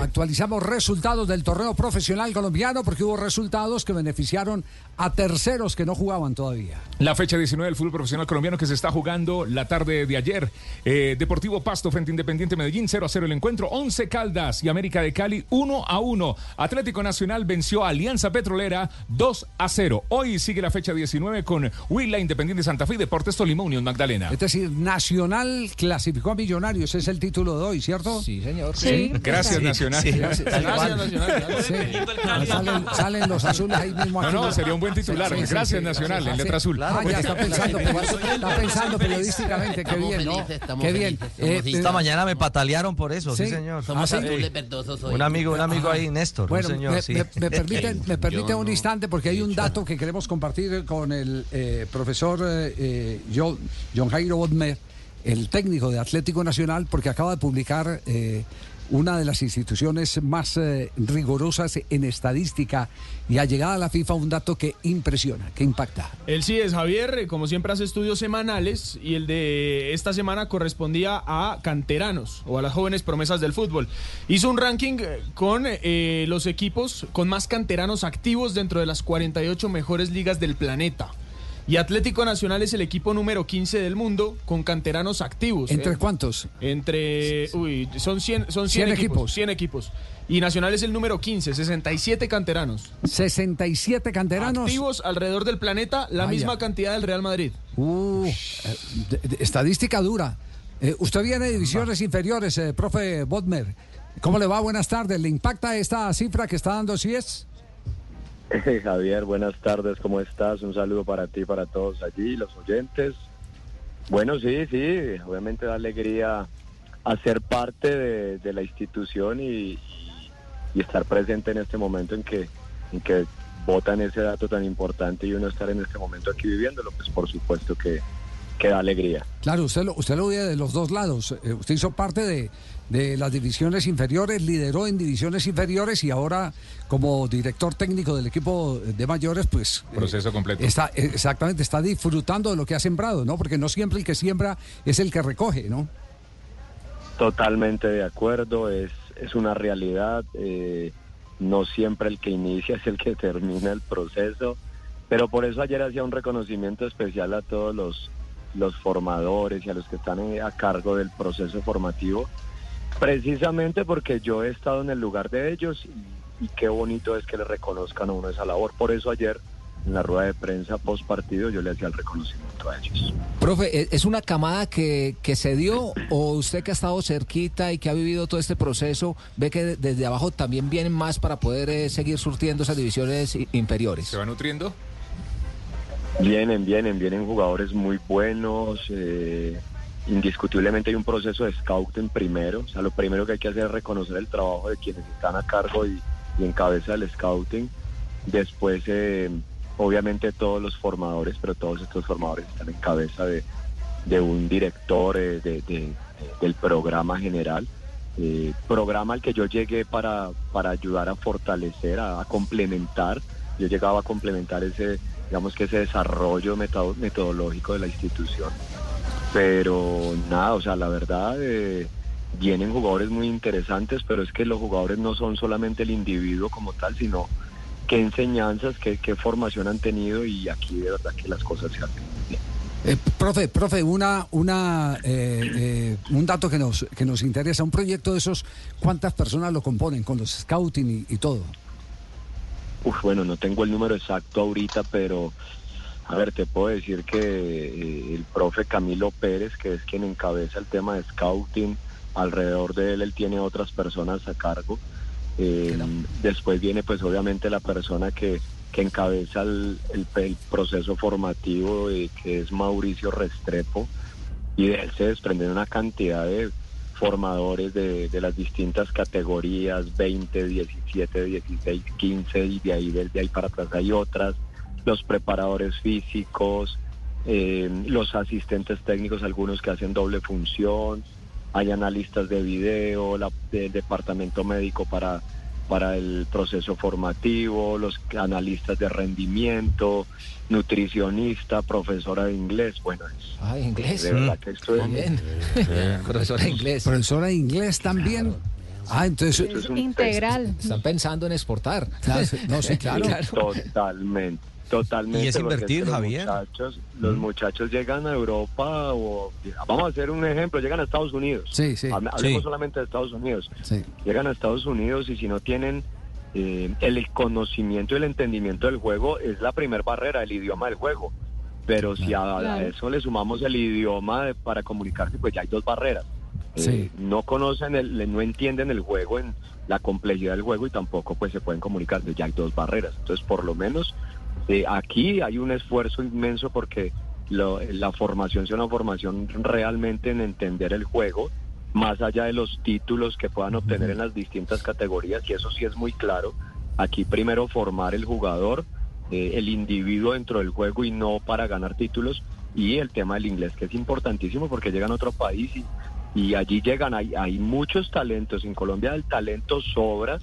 Actualizamos resultados del torneo profesional colombiano porque hubo resultados que beneficiaron a terceros que no jugaban todavía. La fecha 19 del fútbol profesional colombiano que se está jugando la tarde de ayer. Eh, Deportivo Pasto frente a Independiente Medellín 0 a 0 el encuentro. 11 Caldas y América de Cali 1 a 1. Atlético Nacional venció a Alianza Petrolera 2 a 0. Hoy sigue la fecha 19 con Huila Independiente Santa Fe y Deportes Tolima Unión Magdalena. Es decir, Nacional clasificó a Millonarios, ese es el título de hoy, ¿cierto? Sí, señor. Sí. Gracias, Nacional. Sí. Nacional. Sí. Salen, salen los azules ahí mismo. No, aquí. no, sería un buen titular. Sí, sí, Gracias, sí. Nacional, en Sí. letra azul. Ah, ya está pensando, está pensando periodísticamente, qué bien, ¿no? Qué bien. Eh. Esta mañana me patalearon por eso, sí, señor. Somos ¿Ah. Un amigo, un amigo ahí, Néstor, Bueno, un señor, me, sí. me- me permiten, me permite Yo un no instante porque hay un dato que queremos compartir con el eh, profesor eh, Jo- John Jairo Bodmer, el técnico de Atlético Nacional, porque acaba de publicar eh, una de las instituciones más eh, rigurosas en estadística y ha llegado a la FIFA un dato que impresiona, que impacta. Él sí es Javier, eh, como siempre hace estudios semanales y el de esta semana correspondía a canteranos o a las jóvenes promesas del fútbol. Hizo un ranking eh, con eh, los equipos con más canteranos activos dentro de las 48 mejores ligas del planeta. Y Atlético Nacional es el equipo número 15 del mundo con canteranos activos. ¿Entre eh. cuántos? Entre, uy, son 100, son 100, 100 equipos, equipos. 100 equipos. Y Nacional es el número 15, 67 canteranos. 67 canteranos. Activos alrededor del planeta, la Vaya. misma cantidad del Real Madrid. Uh, eh, de- de- estadística dura. Eh, usted viene de divisiones inferiores, eh, profe Bodmer. ¿Cómo le va? Buenas tardes. ¿Le impacta esta cifra que está dando CIES? Eh, Javier, buenas tardes, ¿cómo estás? Un saludo para ti, para todos allí, los oyentes. Bueno, sí, sí, obviamente da alegría hacer parte de, la institución y, y estar presente en este momento en que, en que votan ese dato tan importante y uno estar en este momento aquí viviéndolo, pues por supuesto que, que da alegría. Claro, usted lo, usted lo ve de los dos lados. Eh, usted hizo parte de, de las divisiones inferiores, lideró en divisiones inferiores y ahora como director técnico del equipo de mayores, pues... eh, Proceso completo. Está, eh, exactamente, está disfrutando de lo que ha sembrado, ¿no? Porque no siempre el que siembra es el que recoge, ¿no? Totalmente de acuerdo, es, es una realidad, eh, no siempre el que inicia es el que termina el proceso, pero por eso ayer hacía un reconocimiento especial a todos los, los formadores y a los que están eh, a cargo del proceso formativo, precisamente porque yo he estado en el lugar de ellos y, y qué bonito es que le reconozcan a uno esa labor, por eso ayer en la rueda de prensa post partido yo le hacía el reconocimiento a ellos. Profe, ¿e- ¿es una camada que, que se dio o usted que ha estado cerquita y que ha vivido todo este proceso, ve que de- desde abajo también vienen más para poder eh, seguir surtiendo esas divisiones inferiores? ¿Se va nutriendo? Vienen, vienen, vienen jugadores muy buenos. eh, indiscutiblemente hay un proceso de scouting primero. O sea, lo primero que hay que hacer es reconocer el trabajo de quienes están a cargo y, y en cabeza del scouting. Después, eh, obviamente todos los formadores, pero todos estos formadores están en cabeza de, un director eh, de- de- del programa general. eh, programa al que yo llegué para, para ayudar a fortalecer, a, a complementar. Yo llegaba a complementar ese, digamos que ese desarrollo metodológico de la institución. Pero nada, o sea, la verdad, eh, vienen jugadores muy interesantes, pero es que los jugadores no son solamente el individuo como tal, sino qué enseñanzas, qué, formación han tenido y aquí de verdad que las cosas se hacen bien. Eh, profe, profe, una, una, eh, eh, un dato que nos, que nos interesa, un proyecto de esos, ¿cuántas personas lo componen con los scouting y todo? Uf, bueno, no tengo el número exacto ahorita, pero a ver, te puedo decir que eh, el profe Camilo Pérez, que es quien encabeza el tema de scouting, alrededor de él él tiene otras personas a cargo. Eh, después viene pues obviamente la persona que, que encabeza el, el- el proceso formativo, eh, que es Mauricio Restrepo, y de él se desprenden una cantidad de formadores de, las distintas categorías, 20, 17, 16, 15, y de ahí, desde ahí para atrás hay otras, los preparadores físicos, eh, los asistentes técnicos, algunos que hacen doble función, hay analistas de video, la, del departamento médico para, para el proceso formativo, los analistas de rendimiento, nutricionista, profesora de inglés, bueno, es, Ah, inglés. de verdad que esto es... Bien. Profesora de inglés. Profesora de inglés también. Ah, entonces Es integral. Están pensando en exportar. No sé, claro. Totalmente. Totalmente. Y es invertir, que los Javier. Muchachos, los muchachos llegan a Europa o... Vamos a hacer un ejemplo, llegan a Estados Unidos. Sí, sí. Hable- Hablemos Sí. solamente de Estados Unidos. Sí. Llegan a Estados Unidos y si no tienen eh, el conocimiento y el entendimiento del juego, es la primer barrera, el idioma del juego. Pero si a, eso le sumamos el idioma de- para comunicarse, pues ya hay dos barreras. Eh, Sí. no conocen, el, no entienden el juego, en la complejidad del juego y tampoco pues se pueden comunicar. Ya hay dos barreras. Entonces, por lo menos eh, aquí hay un esfuerzo inmenso porque lo- la formación sea una formación realmente en entender el juego, más allá de los títulos que puedan obtener en las distintas categorías, y eso sí es muy claro. Aquí primero formar el jugador, eh, el individuo dentro del juego y no para ganar títulos, y el tema del inglés, que es importantísimo porque llegan a otro país y, y allí llegan, hay, hay muchos talentos, en Colombia el talento sobra,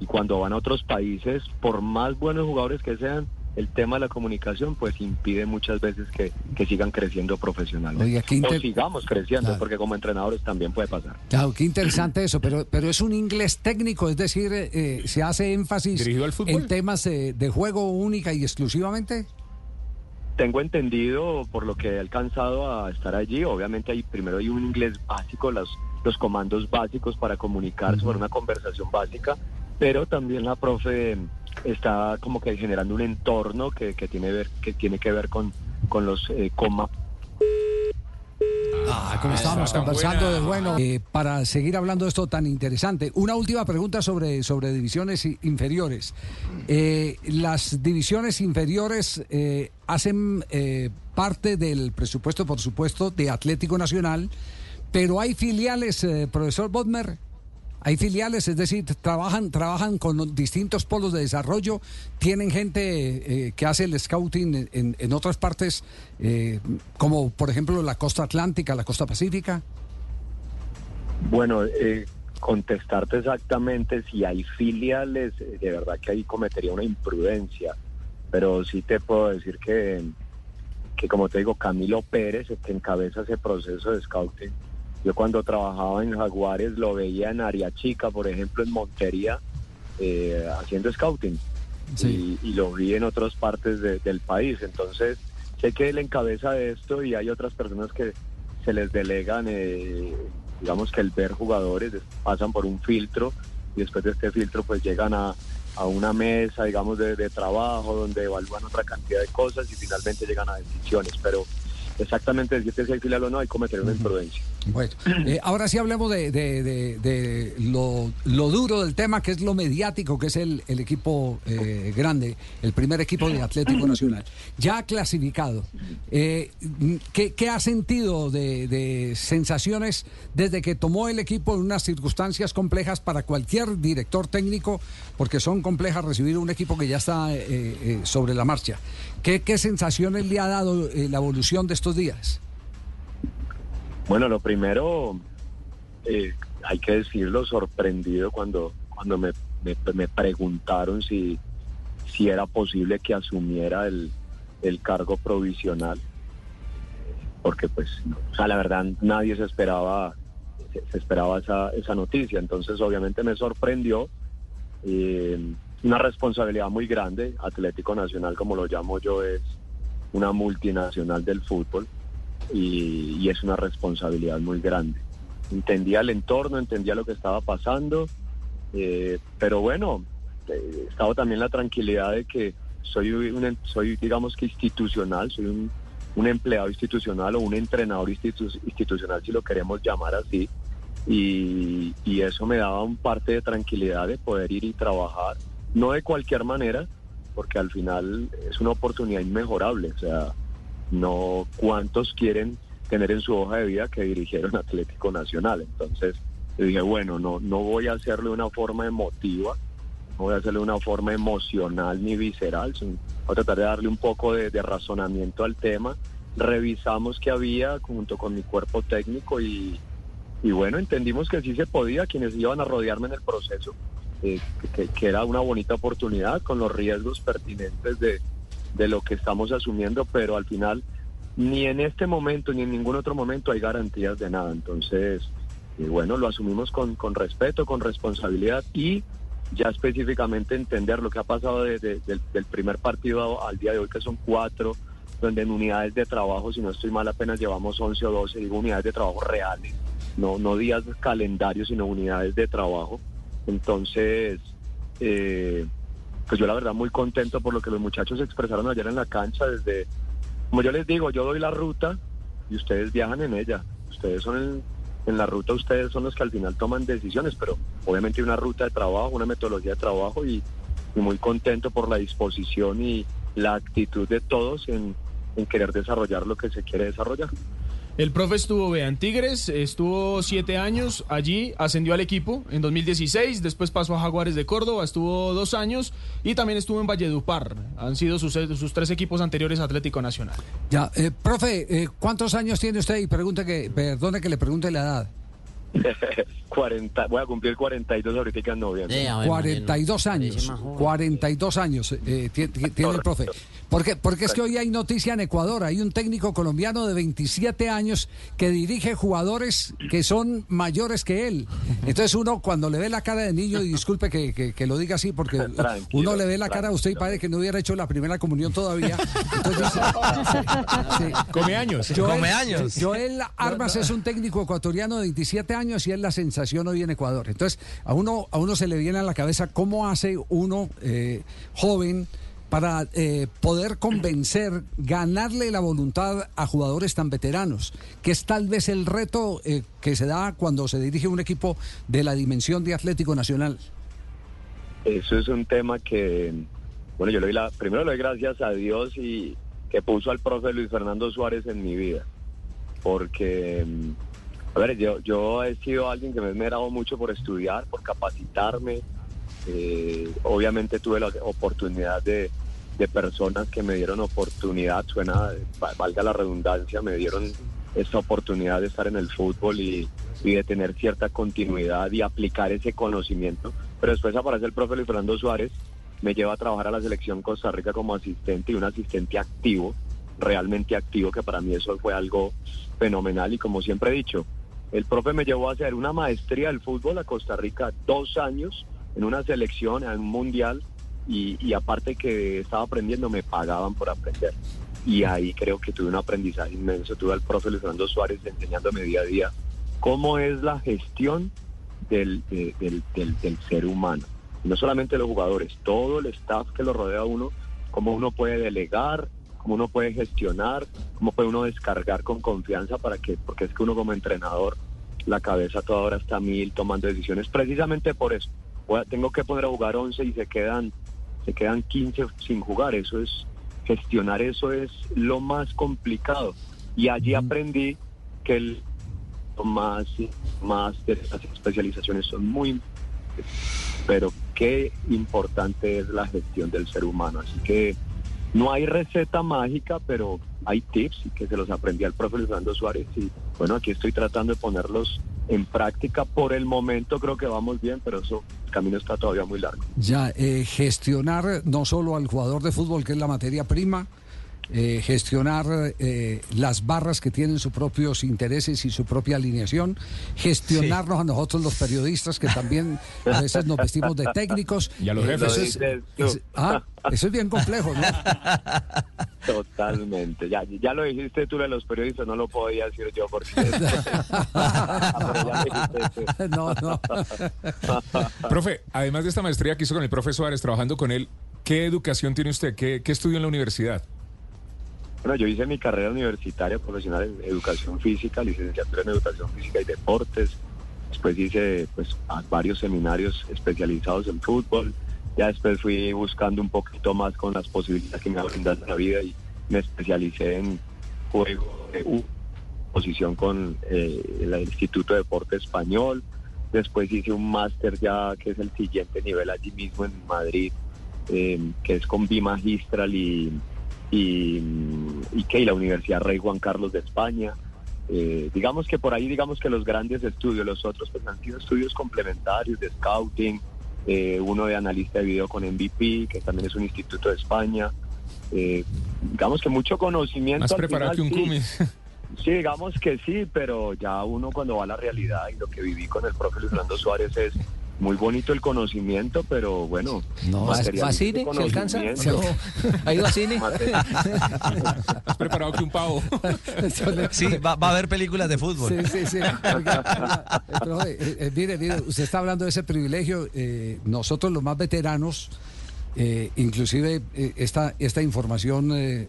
y cuando van a otros países, por más buenos jugadores que sean, el tema de la comunicación pues impide muchas veces que, que sigan creciendo profesionalmente. Oiga, qué o sigamos creciendo, Claro. porque como entrenadores también puede pasar. Claro, qué interesante eso, pero, pero es un inglés técnico, es decir, eh, se hace énfasis en temas eh, de juego única y exclusivamente. Tengo entendido por lo que he alcanzado a estar allí, obviamente hay primero hay un inglés básico, los, los comandos básicos para comunicarse, por una conversación básica, pero también la profe está como que generando un entorno que, que tiene ver que tiene que ver con, con los eh, coma Ah, como estábamos tan conversando buena. de bueno, eh, para seguir hablando de esto tan interesante. Una última pregunta sobre, sobre divisiones inferiores. Eh, las divisiones inferiores eh, hacen eh, parte del presupuesto, por supuesto, de Atlético Nacional, pero hay filiales, eh, profesor Bodmer. Hay filiales, es decir, trabajan, trabajan con distintos polos de desarrollo, tienen gente eh, que hace el scouting en- otras partes, eh, como por ejemplo la costa atlántica, la costa pacífica. Bueno, eh, contestarte exactamente si hay filiales, eh, de verdad que ahí cometería una imprudencia, pero sí te puedo decir que, que como te digo, Camilo Pérez, el que encabeza ese proceso de scouting, yo cuando trabajaba en Jaguares lo veía en Área Chica, por ejemplo, en Montería, eh, haciendo scouting. Sí. Y, y lo vi en otras partes de- del país. Entonces, sé que él encabeza de esto y hay otras personas que se les delegan, eh, digamos que el ver jugadores, pasan por un filtro y después de este filtro pues llegan a, a una mesa, digamos, de, de trabajo donde evalúan otra cantidad de cosas y finalmente llegan a decisiones. Pero exactamente decirte si hay filial o no, hay cometer una imprudencia. Bueno, eh, ahora sí hablemos de, de- de- de lo, lo duro del tema, que es lo mediático, que es el, el equipo eh, grande, el primer equipo de Atlético Nacional. Ya clasificado. Eh, ¿qué, qué ha sentido de, de sensaciones desde que tomó el equipo en unas circunstancias complejas para cualquier director técnico? Porque son complejas recibir un equipo que ya está sobre la marcha. ¿Qué, qué sensaciones le ha dado la evolución de estos días? Bueno, lo primero, eh, hay que decirlo, sorprendido cuando, cuando me, me- preguntaron si, si era posible que asumiera el, el cargo provisional. Porque pues, no, o sea, la verdad, nadie se esperaba, se, se esperaba esa, esa noticia. Entonces, obviamente me sorprendió. eh, una responsabilidad muy grande. Atlético Nacional, como lo llamo yo, es una multinacional del fútbol y, y es una responsabilidad muy grande. Entendía el entorno, entendía lo que estaba pasando, eh, pero bueno, eh, estaba también la tranquilidad de que soy, un, em- soy digamos que institucional, soy un, un empleado institucional o un entrenador institu- institucional, si lo queremos llamar así, y, y eso me daba un parte de tranquilidad de poder ir y trabajar, no de cualquier manera, porque al final es una oportunidad inmejorable, o sea, no cuántos quieren tener en su hoja de vida que dirigieron Atlético Nacional. Entonces, dije, bueno, no, no voy a hacerlo de una forma emotiva, no voy a hacerlo de una forma emocional ni visceral, voy a tratar de darle un poco de, de razonamiento al tema. Revisamos qué había junto con mi cuerpo técnico y, y bueno, entendimos que sí se podía, quienes iban a rodearme en el proceso, eh, que, era una bonita oportunidad con los riesgos pertinentes de, de lo que estamos asumiendo, pero al final ni en este momento ni en ningún otro momento hay garantías de nada. Entonces, bueno, lo asumimos con, con respeto, con responsabilidad y ya específicamente entender lo que ha pasado desde del, del primer partido al día de hoy, que son cuatro, donde en unidades de trabajo, si no estoy mal, apenas llevamos 11 o 12, digo unidades de trabajo reales, no, no días calendarios, sino unidades de trabajo. Entonces, eh, pues yo la verdad muy contento por lo que los muchachos expresaron ayer en la cancha, desde, como yo les digo, yo doy la ruta y ustedes viajan en ella, ustedes son en la ruta ustedes son los que al final toman decisiones, pero obviamente hay una ruta de trabajo, una metodología de trabajo y, muy contento por la disposición y la actitud de todos en querer desarrollar lo que se quiere desarrollar. El profe estuvo en Tigres, estuvo siete años allí, ascendió al equipo en 2016, después pasó a Jaguares de Córdoba, estuvo dos años y también estuvo en Valledupar. Han sido sus, sus tres equipos anteriores Atlético Nacional. Ya, eh, profe, eh, ¿cuántos años tiene usted? Y pregunta que, perdone que le pregunte la edad. 40, voy a cumplir 42 ahorita en noviembre. 42 años. 42 años eh, tiene, tiene el profe. Porque, porque es que hoy hay noticia en Ecuador. Hay un técnico colombiano de 27 años que dirige jugadores que son mayores que él. Entonces uno cuando le ve la cara de niño, y disculpe que, que, que lo diga así, porque Tranquilo, uno le ve la cara a usted y parece que no hubiera hecho la primera comunión todavía. Entonces sí, sí. Come años. Joel, Come años. Joel Armas es un técnico ecuatoriano de 27 años y es la sensación hoy en Ecuador. Entonces, a uno, a uno se le viene a la cabeza cómo hace uno eh, joven para eh, poder convencer, ganarle la voluntad a jugadores tan veteranos, que es tal vez el reto eh, que se da cuando se dirige un equipo de la dimensión de Atlético Nacional. Eso es un tema que, bueno, yo le doy la, primero le doy gracias a Dios y que puso al profe Luis Fernando Suárez en mi vida, porque, a ver, yo, yo he sido alguien que me he esmerado mucho por estudiar, por capacitarme, eh, obviamente tuve la oportunidad de, de personas que me dieron oportunidad, suena, va- valga la redundancia, me dieron esta oportunidad de estar en el fútbol y, y de tener cierta continuidad y aplicar ese conocimiento. Pero después aparece el profe Luis Fernando Suárez, me lleva a trabajar a la selección Costa Rica como asistente y un asistente activo, realmente activo, que para mí eso fue algo fenomenal y como siempre he dicho, el profe me llevó a hacer una maestría del fútbol a Costa Rica dos años en una selección, en un mundial, y, y aparte que estaba aprendiendo, me pagaban por aprender. Y ahí creo que tuve un aprendizaje inmenso. Tuve al profe Luis Fernando Suárez enseñándome día a día cómo es la gestión del, de- del, del- del ser humano. Y no solamente los jugadores, todo el staff que lo rodea a uno, cómo uno puede delegar, cómo uno puede gestionar, cómo puede uno descargar con confianza para que, porque es que uno como entrenador, la cabeza toda hora está mil tomando decisiones, precisamente por eso. A- tengo que poner a jugar 11 y se quedan, se quedan 15 sin jugar. Eso es, gestionar eso es lo más complicado. Y allí aprendí que el más, más de estas especializaciones son muy pero qué importante es la gestión del ser humano. Así que no hay receta mágica, pero hay tips y que se los aprendí al profe Fernando Suárez y bueno, aquí estoy tratando de ponerlos en práctica. Por el momento creo que vamos bien, pero eso, el camino está todavía muy largo. Ya, eh, gestionar no solo al jugador de fútbol, que es la materia prima, eh, gestionar eh, las barras que tienen sus propios intereses y su propia alineación, gestionarnos a nosotros los periodistas que también a veces nos vestimos de técnicos. Y a los Eh, jefes. eso es, es- ah, eso es bien complejo, ¿no? Totalmente. Ya, ya lo dijiste tú de los periodistas, no lo podía decir yo porque... Dijiste tú. No, no. Profe, además de esta maestría que hizo con el profe Suárez, trabajando con él, ¿qué educación tiene usted? ¿Qué, qué estudió en la universidad? Bueno, yo hice mi carrera universitaria profesional en educación física, licenciatura en educación física y deportes. Después hice pues varios seminarios especializados en fútbol. Ya después fui buscando un poquito más con las posibilidades que me brindan la vida y me especialicé en juego de U, posición con eh, el Instituto de Deporte Español. Después hice un máster ya que es el siguiente nivel allí mismo en Madrid, eh, que es con Bimagistral y y, y que y la Universidad Rey Juan Carlos de España. Eh, digamos que por ahí, digamos que los grandes estudios, los otros pues han sido estudios complementarios de scouting, eh, uno de analista de video con MVP, que también es un instituto de España. Eh, digamos que mucho conocimiento. Más preparado que un sí. cumis. Sí, digamos que sí, pero ya uno cuando va a la realidad y lo que viví con el profe Luis Fernando Suárez es muy bonito el conocimiento, pero bueno. No, ¿va a cine? ¿Se alcanza? No. ¿Ha ido a cine? Has preparado que un pavo. sí, va, va, a haber películas de fútbol. Sí, sí, sí. Pero, eh, eh, mire, mire, usted está hablando de ese privilegio. Eh, nosotros los más veteranos eh, inclusive eh, esta, esta información eh,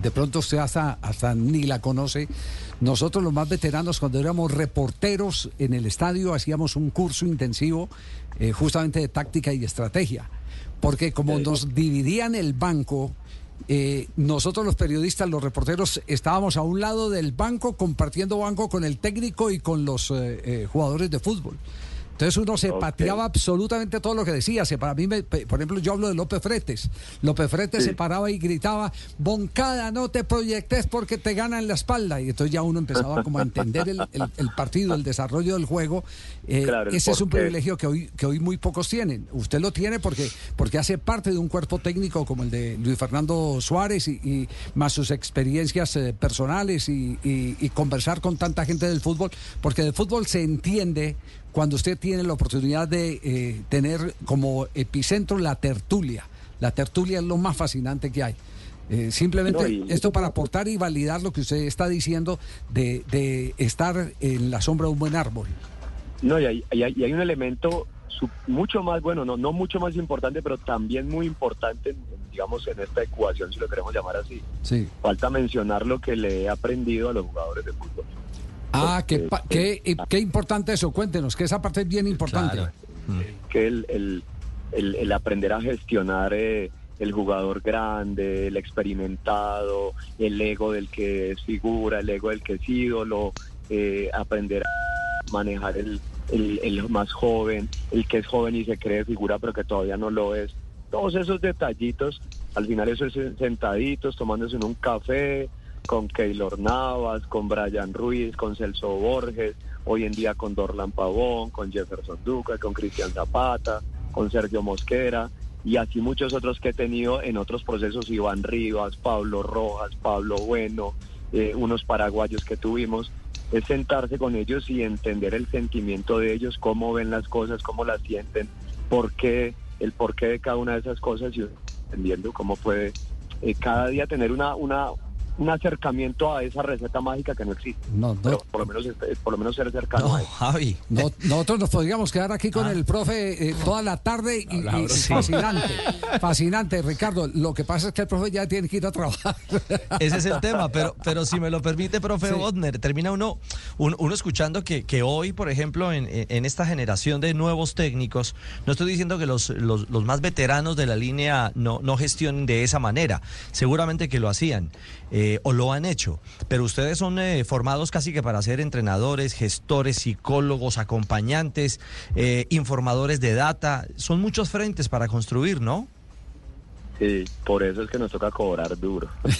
de pronto usted hasta, hasta ni la conoce. Nosotros los más veteranos cuando éramos reporteros en el estadio hacíamos un curso intensivo justamente de táctica y estrategia. Porque como nos dividían el banco, nosotros los periodistas, los reporteros, estábamos a un lado del banco compartiendo banco con el técnico y con los jugadores de fútbol. Entonces uno se pateaba absolutamente todo lo que decía. Se, para mí, por ejemplo, yo hablo de López Fretes. López Fretes se paraba y gritaba, Boncada, no te proyectes porque te ganan la espalda. Y entonces ya uno empezaba como a entender el, partido, el desarrollo del juego. Eh, ese es un privilegio que hoy, que hoy muy pocos tienen. Usted lo tiene porque, porque hace parte de un cuerpo técnico como el de Luis Fernando Suárez y, más sus experiencias eh, personales y, y conversar con tanta gente del fútbol, porque del fútbol se entiende cuando usted tiene la oportunidad de eh, tener como epicentro la tertulia. La tertulia es lo más fascinante que hay. Eh, simplemente esto para aportar y validar lo que usted está diciendo de, estar en la sombra de un buen árbol. No, y hay, hay, un elemento mucho más, bueno, no, no mucho más importante, pero también muy importante, digamos, en esta ecuación, si lo queremos llamar así. Sí. Falta mencionar lo que le he aprendido a los jugadores de fútbol. Ah, qué, qué, qué, importante eso. Cuéntenos, que esa parte es bien importante. Que el, el, el, aprender a gestionar eh, el jugador grande, el experimentado, el ego del que es figura, el ego del que es ídolo, eh, aprender a manejar el, el, el más joven, el que es joven y se cree figura pero que todavía no lo es. Todos esos detallitos, al final eso es sentaditos, tomándose en un café, con Keylor Navas, con Brian Ruiz, con Celso Borges, hoy en día con Dorlan Pavón, con Jefferson Duca, con Cristian Zapata, con Sergio Mosquera y así muchos otros que he tenido en otros procesos, Iván Rivas, Pablo Rojas, Pablo Bueno, eh, unos paraguayos que tuvimos, es sentarse con ellos y entender el sentimiento de ellos, cómo ven las cosas, cómo las sienten, por qué, el porqué de cada una de esas cosas y entendiendo cómo puede eh, cada día tener una, una, un acercamiento a esa receta mágica que no existe. No, Pero por lo menos este, por lo menos ser cercano a Javi. nosotros nos podríamos quedar aquí con ah. el profe eh, toda la tarde y, fascinante, fascinante, Ricardo. Lo que pasa es que el profe ya tiene que ir a trabajar. Ese es el tema, pero pero si me lo permite, profe sí. termina uno, uno, escuchando que, que, hoy, por ejemplo, en, en, esta generación de nuevos técnicos, no estoy diciendo que los, los, los más veteranos de la línea no, no gestionen de esa manera, seguramente que lo hacían. Eh, o lo han hecho, pero ustedes son eh, formados casi que para ser entrenadores, gestores, psicólogos, acompañantes, eh, informadores de data, son muchos frentes para construir, ¿no? Sí, por eso es que nos toca cobrar duro.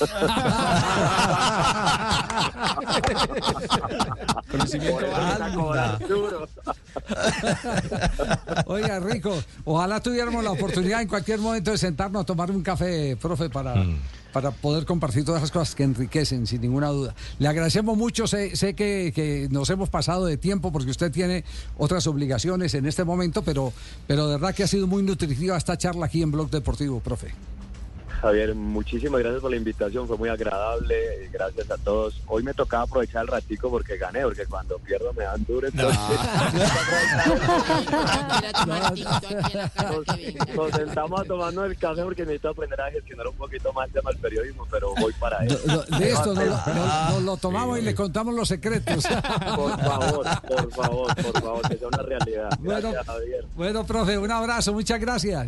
Oiga, Rico, ojalá tuviéramos la oportunidad en cualquier momento de sentarnos a tomar un café, profe, para, mm. Para poder compartir todas esas cosas que enriquecen, sin ninguna duda. Le agradecemos mucho, sé, sé que, que, nos hemos pasado de tiempo porque usted tiene otras obligaciones en este momento, pero, pero de verdad que ha sido muy nutritiva esta charla aquí en Blog Deportivo, profe. Javier, muchísimas gracias por la invitación, fue muy agradable, gracias a todos. Hoy me tocaba aprovechar el ratico porque gané, porque cuando pierdo me dan duro. Entonces, nos, sentamos a tomarnos el café porque necesito aprender a gestionar un poquito más el tema del periodismo, pero voy para eso. De esto nos, lo tomamos y le contamos los secretos. Por favor, por favor, por favor, que sea una realidad. Gracias, bueno, Javier. Bueno, profe, un abrazo, muchas gracias.